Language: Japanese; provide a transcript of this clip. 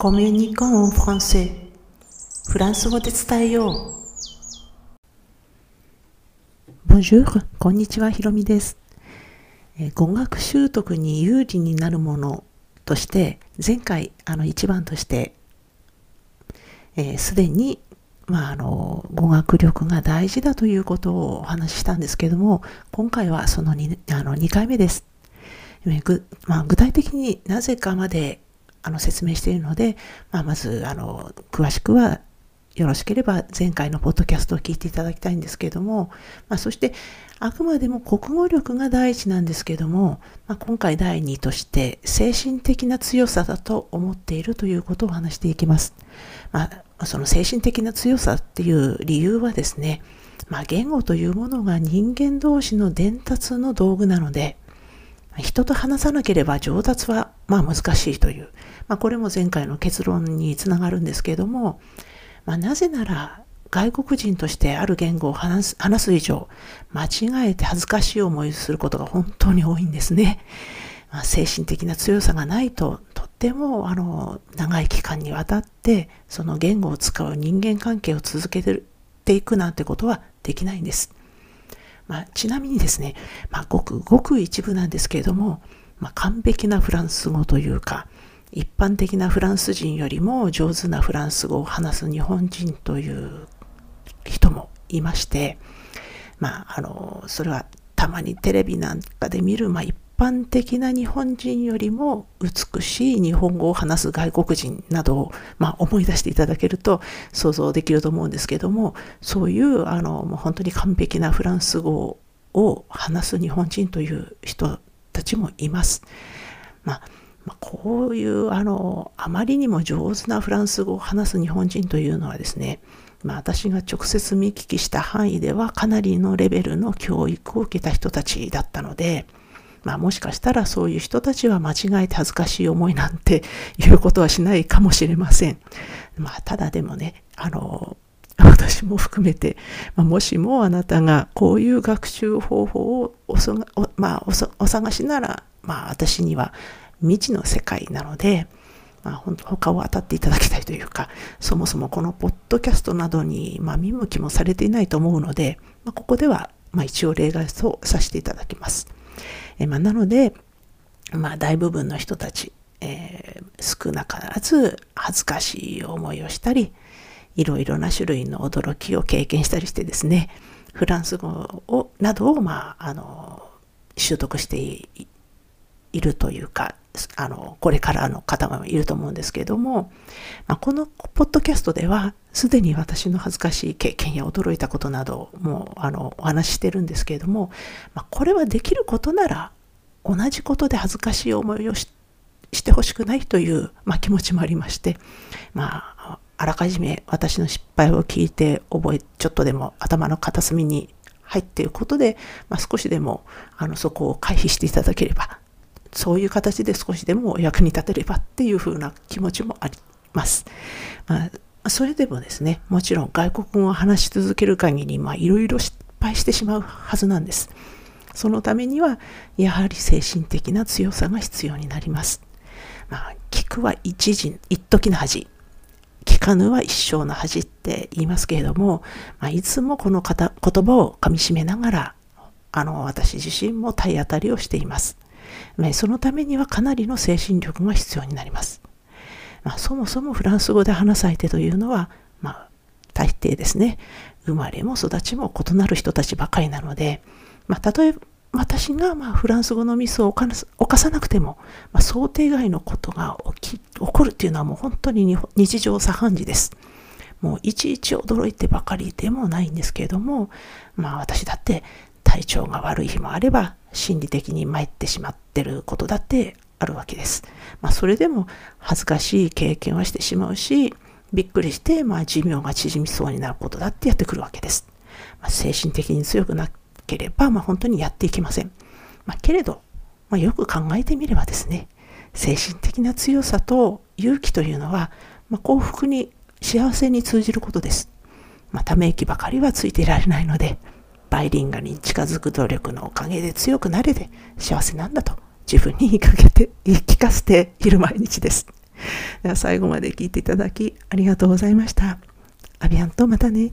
コミュニコンフランセフランス語で伝えよう。Bonjour こんにちは、ひろみです。え語学習得に有利になるものとして、前回、あの、一番として、す、え、で、に、まあ、あの、語学力が大事だということをお話ししたんですけども、今回はその 2, あの2回目です。まあ、具体的になぜかまであの説明しているので、まあ、まずあの詳しくはよろしければ前回のポッドキャストを聞いていただきたいんですけども、まあ、そしてあくまでも国語力が第一なんですけども、まあ、今回第2として精神的な強さだと思っているということを話していきます。まあ、その精神的な強さっていう理由はですね、ま、言語というものが人間同士の伝達の道具なので、人と話さなければ上達はまあ難しいという、まあ、これも前回の結論につながるんですけれども、まあ、なぜなら外国人としてある言語を話す話す以上間違えて恥ずかしい思いをすることが本当に多いんですね。まあ、精神的な強さがないととってもあの長い期間にわたってその言語を使う人間関係を続けていくなんてことはできないんです。まあ、ちなみにですね、まあ、ごくごく一部なんですけれども、まあ、完璧なフランス語というか、一般的なフランス人よりも上手なフランス語を話す日本人という人もいまして、まあ、あの、それはたまにテレビなんかで見る、まあ、一般的な日本人よりも美しい日本語を話す外国人などを、まあ、思い出していただけると想像できると思うんですけどもそういうあのもう本当に完璧なフランス語を話す日本人という人たちもいます。まあまあ、こういうあのあまりにも上手なフランス語を話す日本人というのはですねまあ、私が直接見聞きした範囲ではかなりのレベルの教育を受けた人たちだったので、まあもしかしたらそういう人たちは間違えて恥ずかしい思いなんていうことはしないかもしれません。まあただでもね、あの、私も含めて、まあ、もしもあなたがこういう学習方法をおそお,、まあ、お探しなら、まあ私には未知の世界なので、まあ、他を当たっていただきたいというか、そもそもこのポッドキャストなどに、まあ、見向きもされていないと思うので、まあ、ここでは、まあ、一応例外とさせていただきます。えまあ、なので、まあ、大部分の人たち、えー、少なからず恥ずかしい思いをしたり、いろいろな種類の驚きを経験したりしてですね、フランス語をなどを、まあ、あの習得しているというか、あの、これからの方もいると思うんですけれども、まあ、このポッドキャストでは、すでに私の恥ずかしい経験や驚いたことなども、あの、お話ししてるんですけれども、まあ、これはできることなら、同じことで恥ずかしい思いをしてほしくないという、まあ、気持ちもありまして、まあ、あらかじめ私の失敗を聞いて覚え、ちょっとでも頭の片隅に入っていることで、まあ、少しでもあのそこを回避していただければそういう形で少しでもお役に立てればっていうふうな気持ちもあります。まあ、それでもですね、もちろん外国語を話し続ける限り、まあ、いろいろ失敗してしまうはずなんです。そのためには、やはり精神的な強さが必要になります。まあ、聞くは一時、一時の恥。聞かぬは一生の恥って言いますけれども、まあ、いつもこの言葉をかみしめながら、あの、私自身も体当たりをしています。そのためにはかなりの精神力が必要になります。まあ、そもそもフランス語で話す相手というのは、まあ、大抵ですね、生まれも育ちも異なる人たちばかりなので、まあ、例えば私がまフランス語のミスを犯さなくても、ま、想定外のことが起き起こるっていうのはもう本当に日常茶飯事です。もういちいち驚いてばかりでもないんですけれども、まあ私だって体調が悪い日もあれば、心理的に参ってしまってることだってあるわけです。まあ、それでも恥ずかしい経験はしてしまうし、びっくりして、まあ、寿命が縮みそうになることだってやってくるわけです。まあ、精神的に強くなければ、まあ、本当にやっていけません。まあ、けれど、まあ、よく考えてみればですね、精神的な強さと勇気というのは、まあ、幸福に幸せに通じることです。まあ、ため息ばかりはついていられないので、バイリンガに近づく努力のおかげで強くなれて幸せなんだと自分に言いかけて、言い聞かせている毎日です。では最後まで聞いていただきありがとうございました。アビアンとまたね。